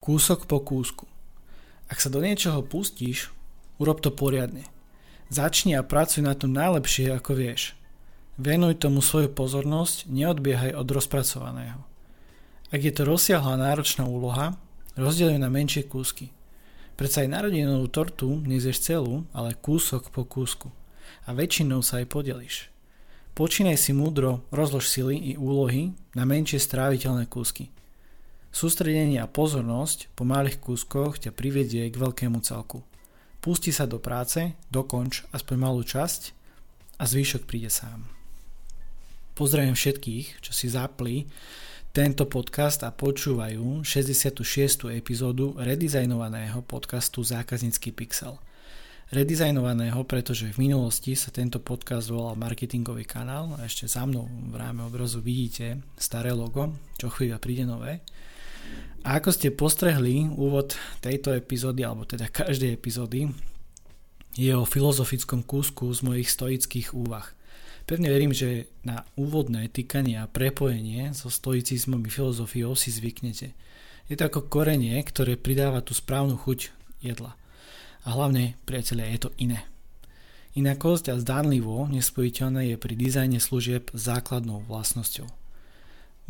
Kúsok po kúsku. Ak sa do niečoho pustíš, urob to poriadne. Začni a pracuj na tom najlepšie, ako vieš. Venuj tomu svoju pozornosť, neodbiehaj od rozpracovaného. Ak je to rozsiahla náročná úloha, rozdieluj na menšie kúsky. Predsa aj narodinovú tortu nezješ celú, ale kúsok po kúsku. A väčšinou sa aj podeliš. Počínaj si múdro, rozlož sily i úlohy na menšie stráviteľné kúsky – Sústredenie a pozornosť po malých kúskoch ťa privedie k veľkému celku. Pusti sa do práce, dokonč aspoň malú časť a zvyšok príde sám. Pozdravím všetkých, čo si zapli tento podcast a počúvajú 66. epizódu redizajnovaného podcastu Zákaznícky pixel. Redizajnovaného, pretože v minulosti sa tento podcast volal Marketingový kanál a ešte za mnou v ráme obrazu vidíte staré logo, čo chvíľa príde nové. A ako ste postrehli, úvod tejto epizódy, alebo teda každej epizódy, je o filozofickom kúsku z mojich stoických úvah. Pevne verím, že na úvodné týkanie a prepojenie so stoicizmom i filozofiou si zvyknete. Je to ako korenie, ktoré pridáva tú správnu chuť jedla. A hlavne, priatelia, je to iné. Inakosť a zdánlivo nespojiteľné je pri dizajne služieb základnou vlastnosťou.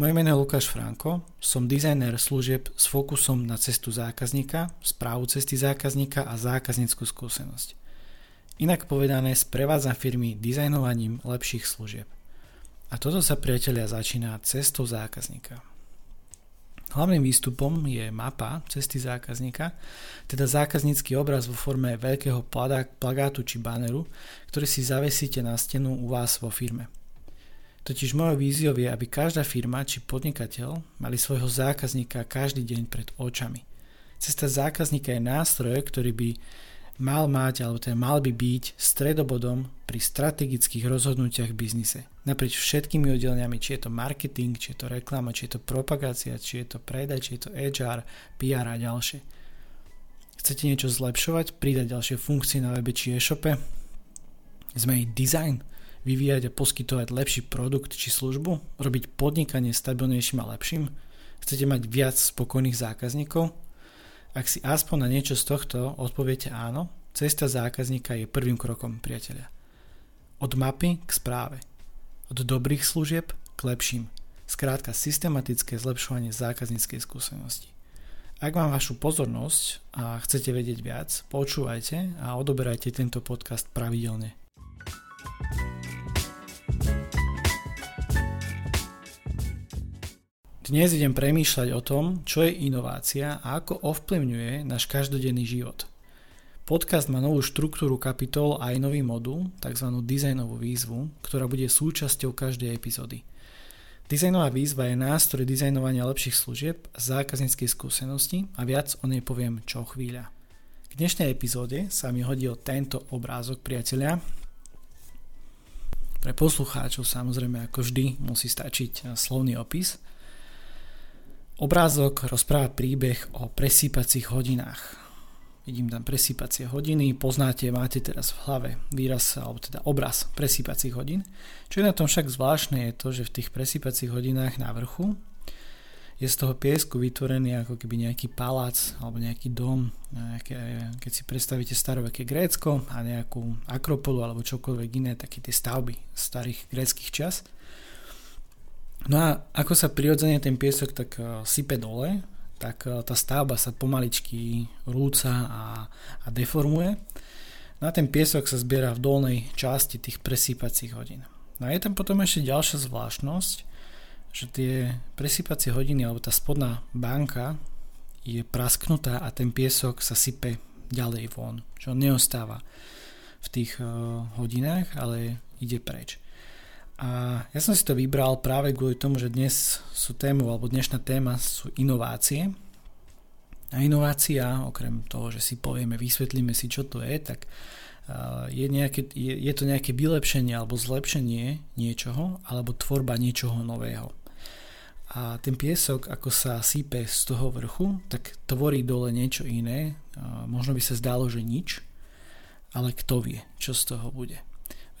Moje meno je Lukáš Franko, som dizajner služieb s fokusom na cestu zákazníka, správu cesty zákazníka a zákazníckú skúsenosť. Inak povedané, sprevádzam firmy dizajnovaním lepších služieb. A toto sa priatelia začína cestou zákazníka. Hlavným výstupom je mapa cesty zákazníka, teda zákaznícky obraz vo forme veľkého plagátu či baneru, ktorý si zavesíte na stenu u vás vo firme – Totiž mojou víziou je, aby každá firma či podnikateľ mali svojho zákazníka každý deň pred očami. Cesta zákazníka je nástroj, ktorý by mal mať, alebo teda mal by byť stredobodom pri strategických rozhodnutiach v biznise. Naprieč všetkými oddeleniami, či je to marketing, či je to reklama, či je to propagácia, či je to predaj, či je to HR, PR a ďalšie. Chcete niečo zlepšovať, pridať ďalšie funkcie na webe či e-shope? Zmeniť design? Vyvíjať a poskytovať lepší produkt či službu, robiť podnikanie stabilnejším a lepším, chcete mať viac spokojných zákazníkov? Ak si aspoň na niečo z tohto odpoviete áno, cesta zákazníka je prvým krokom, priateľia. Od mapy k správe. Od dobrých služieb k lepším. Skrátka systematické zlepšovanie zákazníckej skúsenosti. Ak mám vašu pozornosť a chcete vedieť viac, počúvajte a odoberajte tento podcast pravidelne. Dnes idem premýšľať o tom, čo je inovácia a ako ovplyvňuje náš každodenný život. Podcast má novú štruktúru kapitol a aj nový modul, tzv. dizajnovú výzvu, ktorá bude súčasťou každej epizódy. Dizajnová výzva je nástroj dizajnovania lepších služieb, zákazníckej skúsenosti a viac o nej poviem čo chvíľa. K dnešnej epizóde sa mi hodil tento obrázok priateľa. Pre poslucháčov samozrejme ako vždy musí stačiť slovný opis – Obrázok rozpráva príbeh o presýpacích hodinách. Vidím tam presýpacie hodiny, poznáte, máte teraz v hlave výraz, alebo teda obraz presýpacích hodín. Čo je na tom však zvláštne je to, že v tých presýpacích hodinách na vrchu je z toho piesku vytvorený ako keby nejaký palác alebo nejaký dom, nejaké, keď si predstavíte staroveké Grécko a nejakú akropolu alebo čokoľvek iné, také tie stavby starých gréckých čas – No a ako sa prirodzene ten piesok tak uh, sype dole, tak uh, tá stavba sa pomaličky rúca a, a deformuje. No a ten piesok sa zbiera v dolnej časti tých presýpacích hodín. No a je tam potom ešte ďalšia zvláštnosť, že tie presýpacie hodiny alebo tá spodná banka je prasknutá a ten piesok sa sype ďalej von, čo neostáva v tých uh, hodinách, ale ide preč. A ja som si to vybral práve kvôli tomu, že dnes sú tému, alebo dnešná téma sú inovácie. A inovácia, okrem toho, že si povieme, vysvetlíme si, čo to je, tak je, nejaké, je, je to nejaké vylepšenie alebo zlepšenie niečoho, alebo tvorba niečoho nového. A ten piesok, ako sa sípe z toho vrchu, tak tvorí dole niečo iné. Možno by sa zdalo, že nič, ale kto vie, čo z toho bude.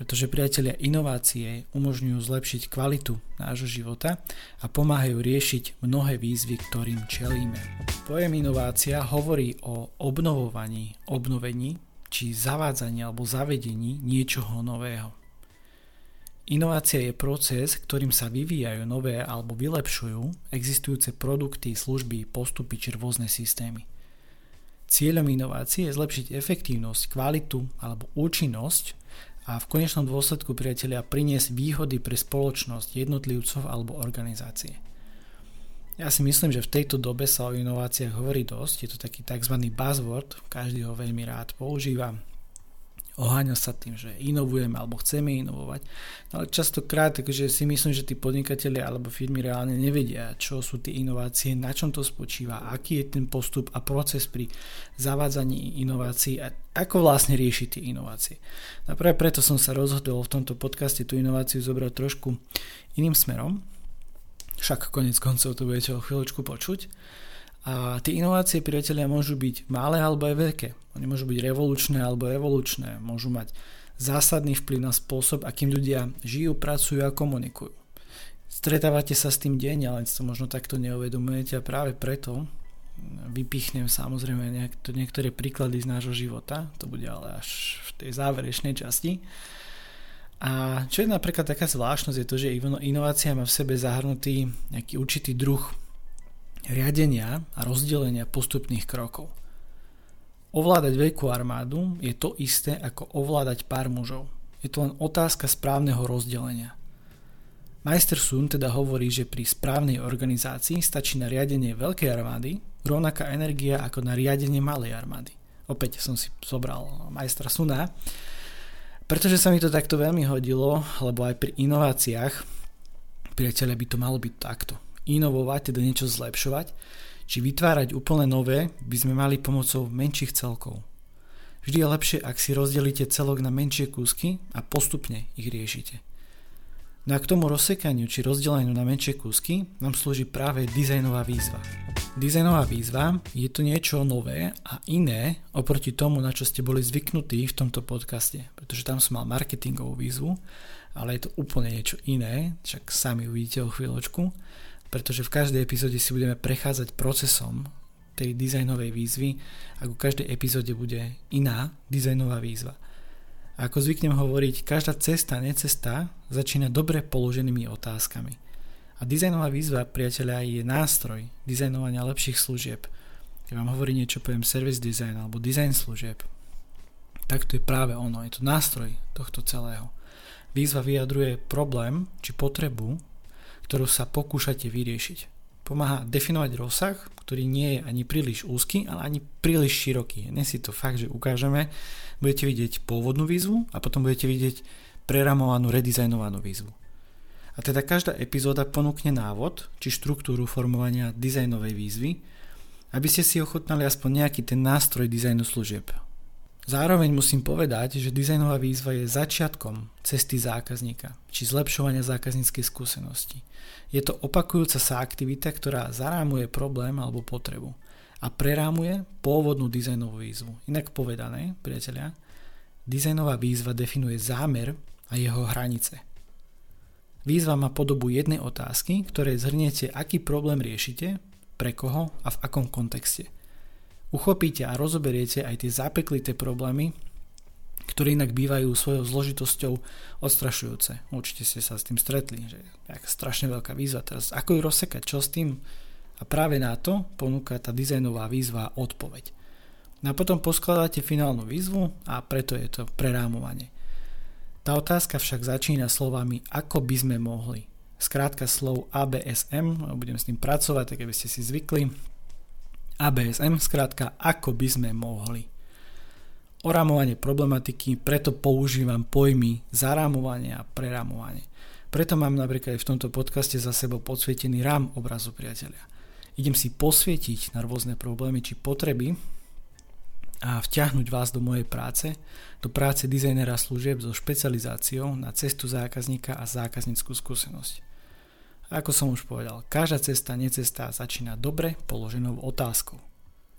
Pretože priatelia inovácie umožňujú zlepšiť kvalitu nášho života a pomáhajú riešiť mnohé výzvy, ktorým čelíme. Pojem inovácia hovorí o obnovovaní, obnovení či zavádzaní alebo zavedení niečoho nového. Inovácia je proces, ktorým sa vyvíjajú nové alebo vylepšujú existujúce produkty, služby, postupy či rôzne systémy. Cieľom inovácie je zlepšiť efektívnosť, kvalitu alebo účinnosť a v konečnom dôsledku priatelia priniesť výhody pre spoločnosť, jednotlivcov alebo organizácie. Ja si myslím, že v tejto dobe sa o inováciách hovorí dosť, je to taký tzv. buzzword, každý ho veľmi rád používa, oháňa sa tým, že inovujeme alebo chceme inovovať. No ale častokrát takže si myslím, že tí podnikatelia alebo firmy reálne nevedia, čo sú tie inovácie, na čom to spočíva, aký je ten postup a proces pri zavádzaní inovácií a ako vlastne riešiť tie inovácie. A práve preto som sa rozhodol v tomto podcaste tú inováciu zobrať trošku iným smerom, však konec koncov to budete o chvíľočku počuť. A tie inovácie, priatelia, môžu byť malé alebo aj veľké. Oni môžu byť revolučné alebo evolučné. Môžu mať zásadný vplyv na spôsob, akým ľudia žijú, pracujú a komunikujú. Stretávate sa s tým deň, ale to možno takto neuvedomujete a práve preto vypichnem samozrejme niektoré príklady z nášho života, to bude ale až v tej záverečnej časti. A čo je napríklad taká zvláštnosť je to, že inovácia má v sebe zahrnutý nejaký určitý druh riadenia a rozdelenia postupných krokov. Ovládať veľkú armádu je to isté ako ovládať pár mužov. Je to len otázka správneho rozdelenia. Majster Sun teda hovorí, že pri správnej organizácii stačí na riadenie veľkej armády rovnaká energia ako na riadenie malej armády. Opäť som si zobral majstra Suna, pretože sa mi to takto veľmi hodilo, lebo aj pri inováciách priateľe by to malo byť takto inovovať, teda niečo zlepšovať, či vytvárať úplne nové, by sme mali pomocou menších celkov. Vždy je lepšie, ak si rozdelíte celok na menšie kúsky a postupne ich riešite. No a k tomu rozsekaniu či rozdeleniu na menšie kúsky nám slúži práve dizajnová výzva. Dizajnová výzva je to niečo nové a iné oproti tomu, na čo ste boli zvyknutí v tomto podcaste, pretože tam som mal marketingovú výzvu, ale je to úplne niečo iné, však sami uvidíte o chvíľočku pretože v každej epizóde si budeme prechádzať procesom tej dizajnovej výzvy a ku každej epizóde bude iná dizajnová výzva. A ako zvyknem hovoriť, každá cesta, necesta začína dobre položenými otázkami. A dizajnová výzva, priateľa, je nástroj dizajnovania lepších služieb. Keď vám hovorí niečo, poviem service design alebo design služieb, tak to je práve ono, je to nástroj tohto celého. Výzva vyjadruje problém či potrebu, ktorú sa pokúšate vyriešiť. Pomáha definovať rozsah, ktorý nie je ani príliš úzky, ale ani príliš široký. Dnes si to fakt, že ukážeme. Budete vidieť pôvodnú výzvu a potom budete vidieť preramovanú, redizajnovanú výzvu. A teda každá epizóda ponúkne návod či štruktúru formovania dizajnovej výzvy, aby ste si ochotnali aspoň nejaký ten nástroj dizajnu služieb. Zároveň musím povedať, že dizajnová výzva je začiatkom cesty zákazníka či zlepšovania zákazníckej skúsenosti. Je to opakujúca sa aktivita, ktorá zarámuje problém alebo potrebu a prerámuje pôvodnú dizajnovú výzvu. Inak povedané, priatelia, dizajnová výzva definuje zámer a jeho hranice. Výzva má podobu jednej otázky, ktorej zhrniete, aký problém riešite, pre koho a v akom kontexte. Uchopíte a rozoberiete aj tie zapeklité problémy, ktoré inak bývajú svojou zložitosťou odstrašujúce. Určite ste sa s tým stretli, že je strašne veľká výzva. Teraz ako ju rozsekať, čo s tým? A práve na to ponúka tá dizajnová výzva odpoveď. No a potom poskladáte finálnu výzvu a preto je to prerámovanie. Tá otázka však začína slovami ako by sme mohli. Skrátka slov ABSM, no, budem s tým pracovať, tak aby ste si zvykli. ABSM, skrátka ako by sme mohli orámovanie problematiky, preto používam pojmy zarámovanie a prerámovanie. Preto mám napríklad aj v tomto podcaste za sebou podsvietený rám obrazu priateľia. Idem si posvietiť na rôzne problémy či potreby a vťahnuť vás do mojej práce, do práce dizajnera služieb so špecializáciou na cestu zákazníka a zákazníckú skúsenosť. Ako som už povedal, každá cesta, necesta začína dobre položenou otázkou.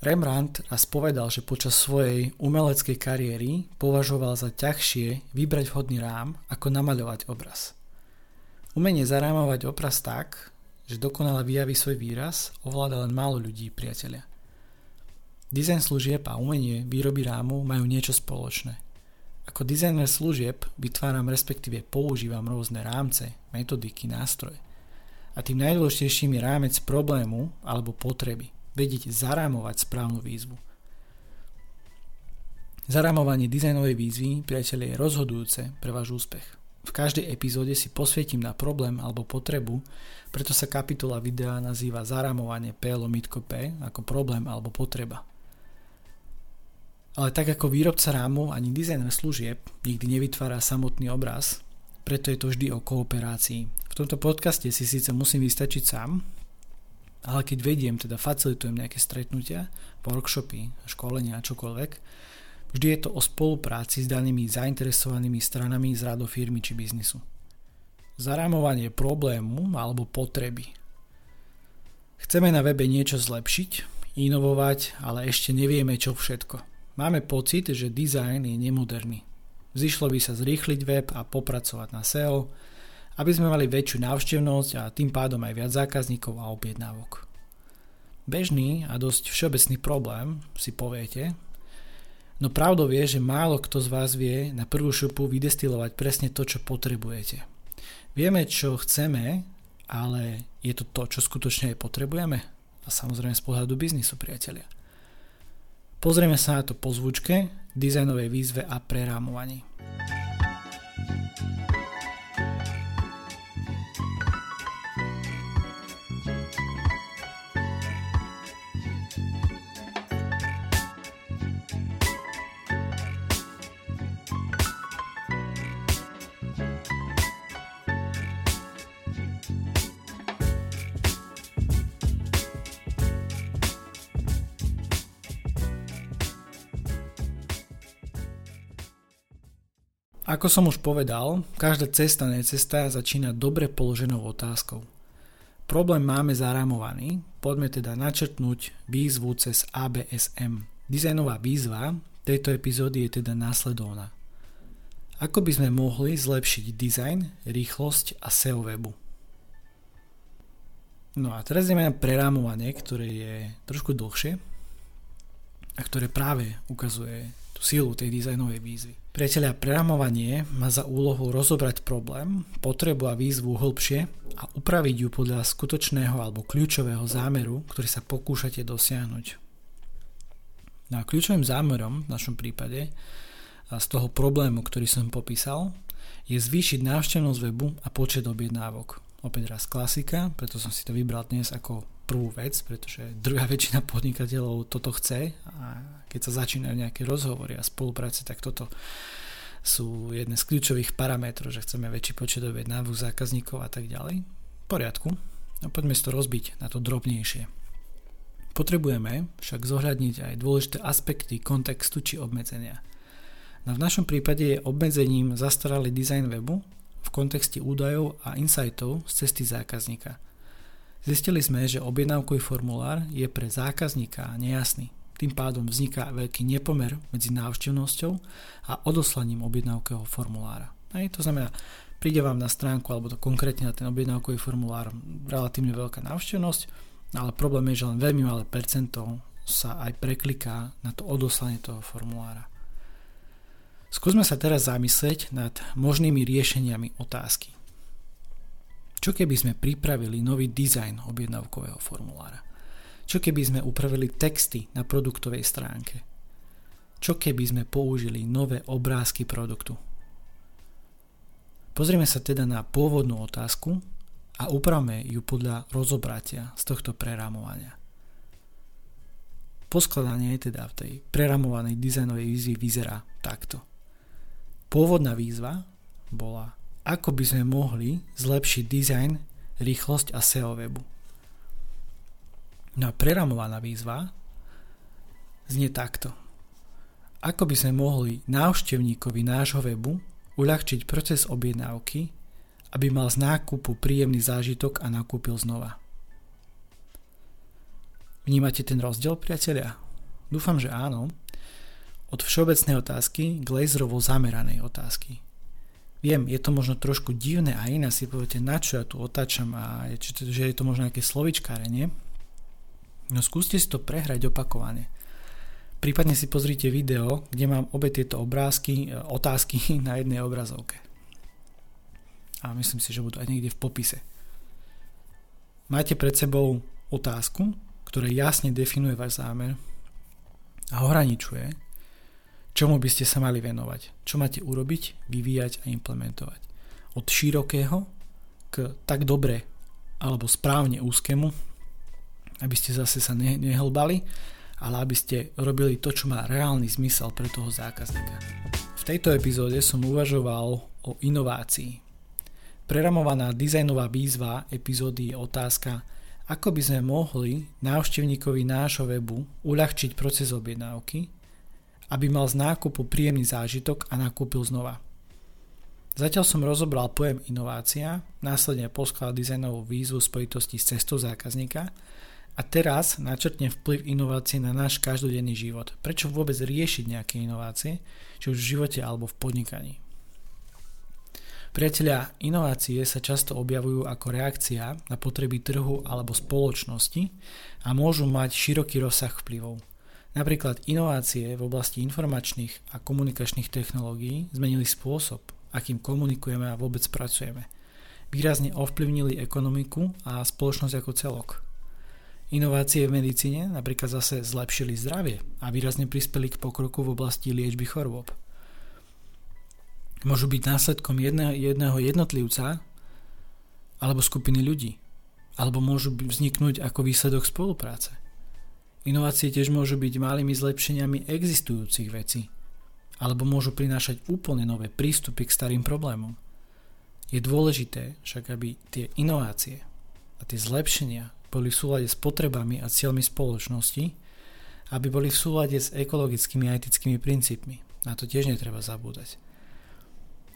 Rembrandt raz povedal, že počas svojej umeleckej kariéry považoval za ťažšie vybrať vhodný rám, ako namaľovať obraz. Umenie zarámovať obraz tak, že dokonale vyjaví svoj výraz, ovláda len málo ľudí, priatelia. Dizajn služieb a umenie výroby rámu majú niečo spoločné. Ako dizajner služieb vytváram respektíve používam rôzne rámce, metodiky, nástroje. A tým najdôležitejším je rámec problému alebo potreby – vedieť zarámovať správnu výzvu. Zarámovanie dizajnovej výzvy, priateľe, je rozhodujúce pre váš úspech. V každej epizóde si posvietím na problém alebo potrebu, preto sa kapitola videa nazýva Zarámovanie P lomitko P ako problém alebo potreba. Ale tak ako výrobca rámu ani dizajner služieb nikdy nevytvára samotný obraz, preto je to vždy o kooperácii. V tomto podcaste si síce musím vystačiť sám, ale keď vediem, teda facilitujem nejaké stretnutia, workshopy, školenia čokoľvek, vždy je to o spolupráci s danými zainteresovanými stranami z rado firmy či biznisu. Zarámovanie problému alebo potreby. Chceme na webe niečo zlepšiť, inovovať, ale ešte nevieme čo všetko. Máme pocit, že dizajn je nemoderný. Zišlo by sa zrýchliť web a popracovať na SEO, aby sme mali väčšiu návštevnosť a tým pádom aj viac zákazníkov a objednávok. Bežný a dosť všeobecný problém, si poviete, no pravdou je, že málo kto z vás vie na prvú šupu vydestilovať presne to, čo potrebujete. Vieme, čo chceme, ale je to to, čo skutočne aj potrebujeme? A samozrejme z pohľadu biznisu, priatelia. Pozrieme sa na to po zvučke, dizajnovej výzve a prerámovaní. Ako som už povedal, každá cesta necesta začína dobre položenou otázkou. Problém máme zarámovaný, poďme teda načrtnúť výzvu cez ABSM. Dizajnová výzva tejto epizódy je teda následovná. Ako by sme mohli zlepšiť dizajn, rýchlosť a SEO webu? No a teraz ideme na prerámovanie, ktoré je trošku dlhšie a ktoré práve ukazuje tú sílu tej dizajnovej výzvy. Priatelia, prerámovanie má za úlohu rozobrať problém, potrebu a výzvu hĺbšie a upraviť ju podľa skutočného alebo kľúčového zámeru, ktorý sa pokúšate dosiahnuť. No a kľúčovým zámerom v našom prípade a z toho problému, ktorý som popísal, je zvýšiť návštevnosť webu a počet objednávok. Opäť raz klasika, preto som si to vybral dnes ako prvú vec, pretože druhá väčšina podnikateľov toto chce a keď sa začínajú nejaké rozhovory a spolupráce, tak toto sú jedné z kľúčových parametrov, že chceme väčší počet objednávok zákazníkov a tak ďalej. V poriadku. No poďme si to rozbiť na to drobnejšie. Potrebujeme však zohľadniť aj dôležité aspekty kontextu či obmedzenia. No v našom prípade je obmedzením zastaralý dizajn webu v kontexte údajov a insightov z cesty zákazníka. Zistili sme, že objednávkový formulár je pre zákazníka nejasný, tým pádom vzniká veľký nepomer medzi návštevnosťou a odoslaním objednávkového formulára. Hej, to znamená, príde vám na stránku alebo to konkrétne na ten objednávkový formulár relatívne veľká návštevnosť, ale problém je, že len veľmi malé percento sa aj prekliká na to odoslanie toho formulára. Skúsme sa teraz zamyslieť nad možnými riešeniami otázky. Čo keby sme pripravili nový dizajn objednávkového formulára? Čo keby sme upravili texty na produktovej stránke? Čo keby sme použili nové obrázky produktu? Pozrieme sa teda na pôvodnú otázku a upravme ju podľa rozobratia z tohto prerámovania. Poskladanie teda v tej preramovanej dizajnovej výzvy vyzerá takto. Pôvodná výzva bola, ako by sme mohli zlepšiť dizajn, rýchlosť a SEO webu. No a preramovaná výzva znie takto. Ako by sme mohli návštevníkovi nášho webu uľahčiť proces objednávky, aby mal z nákupu príjemný zážitok a nakúpil znova. Vnímate ten rozdiel, priatelia? Dúfam, že áno. Od všeobecnej otázky k laserovo zameranej otázky. Viem, je to možno trošku divné a iné si poviete, na čo ja tu otáčam a či to, že je to možno nejaké slovičkárenie. No skúste si to prehrať opakovane. Prípadne si pozrite video, kde mám obe tieto obrázky, e, otázky na jednej obrazovke. A myslím si, že budú aj niekde v popise. Máte pred sebou otázku, ktorá jasne definuje váš zámer a ohraničuje, čomu by ste sa mali venovať, čo máte urobiť, vyvíjať a implementovať. Od širokého k tak dobre alebo správne úzkému, aby ste zase sa nehlbali, ale aby ste robili to, čo má reálny zmysel pre toho zákazníka. V tejto epizóde som uvažoval o inovácii. Preramovaná dizajnová výzva epizódy je otázka, ako by sme mohli návštevníkovi nášho webu uľahčiť proces objednávky, aby mal z nákupu príjemný zážitok a nakúpil znova. Zatiaľ som rozobral pojem inovácia, následne poskladal dizajnovú výzvu spojitosti s cestou zákazníka a teraz načrtnem vplyv inovácie na náš každodenný život. Prečo vôbec riešiť nejaké inovácie, či už v živote alebo v podnikaní. Priatelia, inovácie sa často objavujú ako reakcia na potreby trhu alebo spoločnosti a môžu mať široký rozsah vplyvov. Napríklad inovácie v oblasti informačných a komunikačných technológií zmenili spôsob, akým komunikujeme a vôbec pracujeme. Výrazne ovplyvnili ekonomiku a spoločnosť ako celok. Inovácie v medicíne napríklad zase zlepšili zdravie a výrazne prispeli k pokroku v oblasti liečby chorôb. Môžu byť následkom jedného, jedného jednotlivca alebo skupiny ľudí, alebo môžu vzniknúť ako výsledok spolupráce. Inovácie tiež môžu byť malými zlepšeniami existujúcich vecí, alebo môžu prinášať úplne nové prístupy k starým problémom. Je dôležité však, aby tie inovácie a tie zlepšenia boli v súlade s potrebami a cieľmi spoločnosti, aby boli v súlade s ekologickými a etickými princípmi. Na to tiež netreba zabúdať.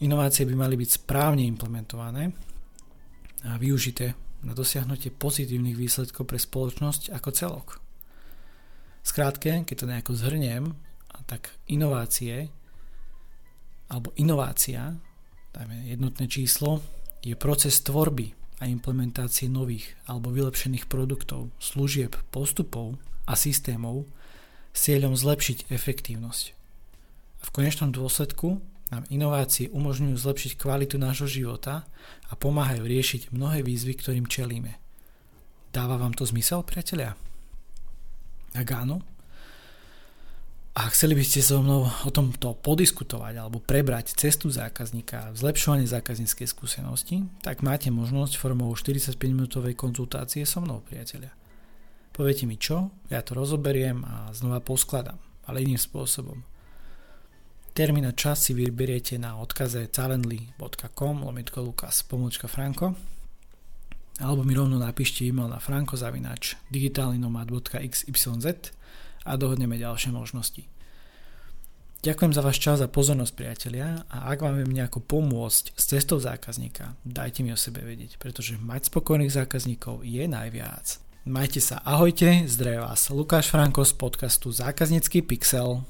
Inovácie by mali byť správne implementované a využité na dosiahnutie pozitívnych výsledkov pre spoločnosť ako celok. Skrátke, keď to nejako zhrniem, tak inovácie alebo inovácia, dajme jednotné číslo, je proces tvorby a implementácie nových alebo vylepšených produktov, služieb, postupov a systémov s cieľom zlepšiť efektívnosť. A v konečnom dôsledku nám inovácie umožňujú zlepšiť kvalitu nášho života a pomáhajú riešiť mnohé výzvy, ktorým čelíme. Dáva vám to zmysel, priatelia? Ak a chceli by ste so mnou o tomto podiskutovať alebo prebrať cestu zákazníka, zlepšovanie zákazníckej skúsenosti, tak máte možnosť formou 45-minútovej konzultácie so mnou, priatelia. Poviete mi čo, ja to rozoberiem a znova poskladám, ale iným spôsobom. Termín a čas si vyberiete na odkaze calendly.com lomitko lukas pomôčka franko alebo mi rovno napíšte e-mail na frankozavinač digitálnynomad.xyz a dohodneme ďalšie možnosti. Ďakujem za váš čas a pozornosť priatelia a ak vám viem nejako pomôcť s cestou zákazníka, dajte mi o sebe vedieť, pretože mať spokojných zákazníkov je najviac. Majte sa, ahojte, zdraví vás Lukáš Franko z podcastu Zákaznícky pixel.